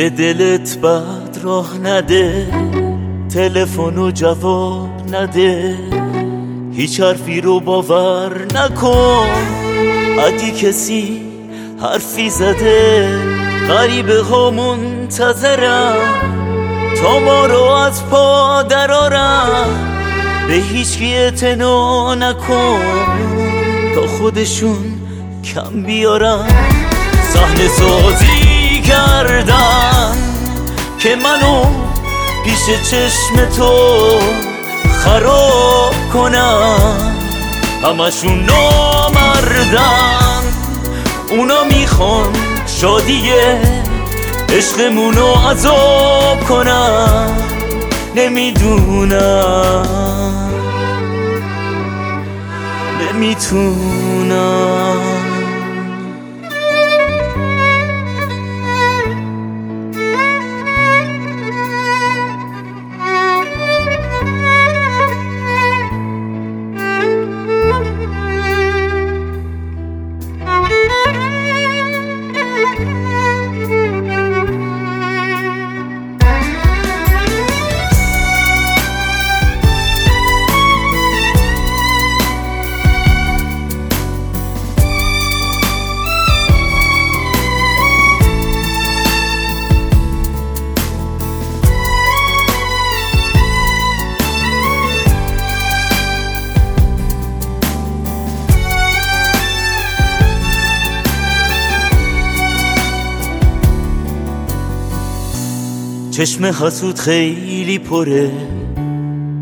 به دلت بد راه نده تلفن و جواب نده هیچ حرفی رو باور نکن. اگه کسی حرفی زده غریبه ها منتظرم تا ما رو از پا درارم به هیچکی اعتنا نکن. تا خودشون کم بیارم صحنه سازی کردن که منو پیش چشم تو خراب کنم. همشون نامردن اونا می‌خوان شادیه عشقمونو عذاب کنم نمی‌دونم. نمی‌تونم. چشم حسود خیلی پره.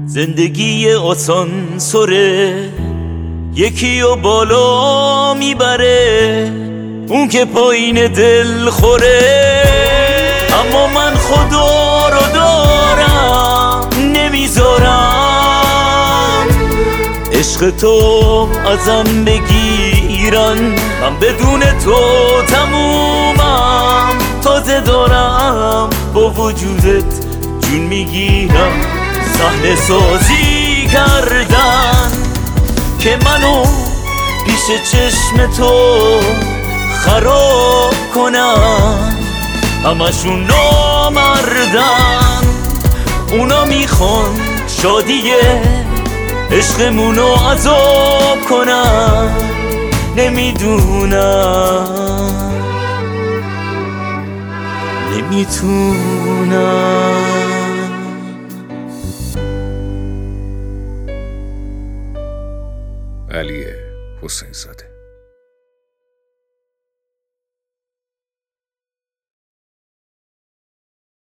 زندگی سره. یکی و بالا می‌بره. اون که پایین دل خوره. اما من خدا رو دارم نمی‌ذارم. عشق تو ازم بگیرن من بدون تو وجودت جون می‌گیرم. صحنه سازی کردن که منو پیش چشم تو خراب کنم همشون نامردن. اونا می‌خوان شادیه عشقمونو عذاب کنم نمی‌دونم. نمی‌تونم علی حسین زاده.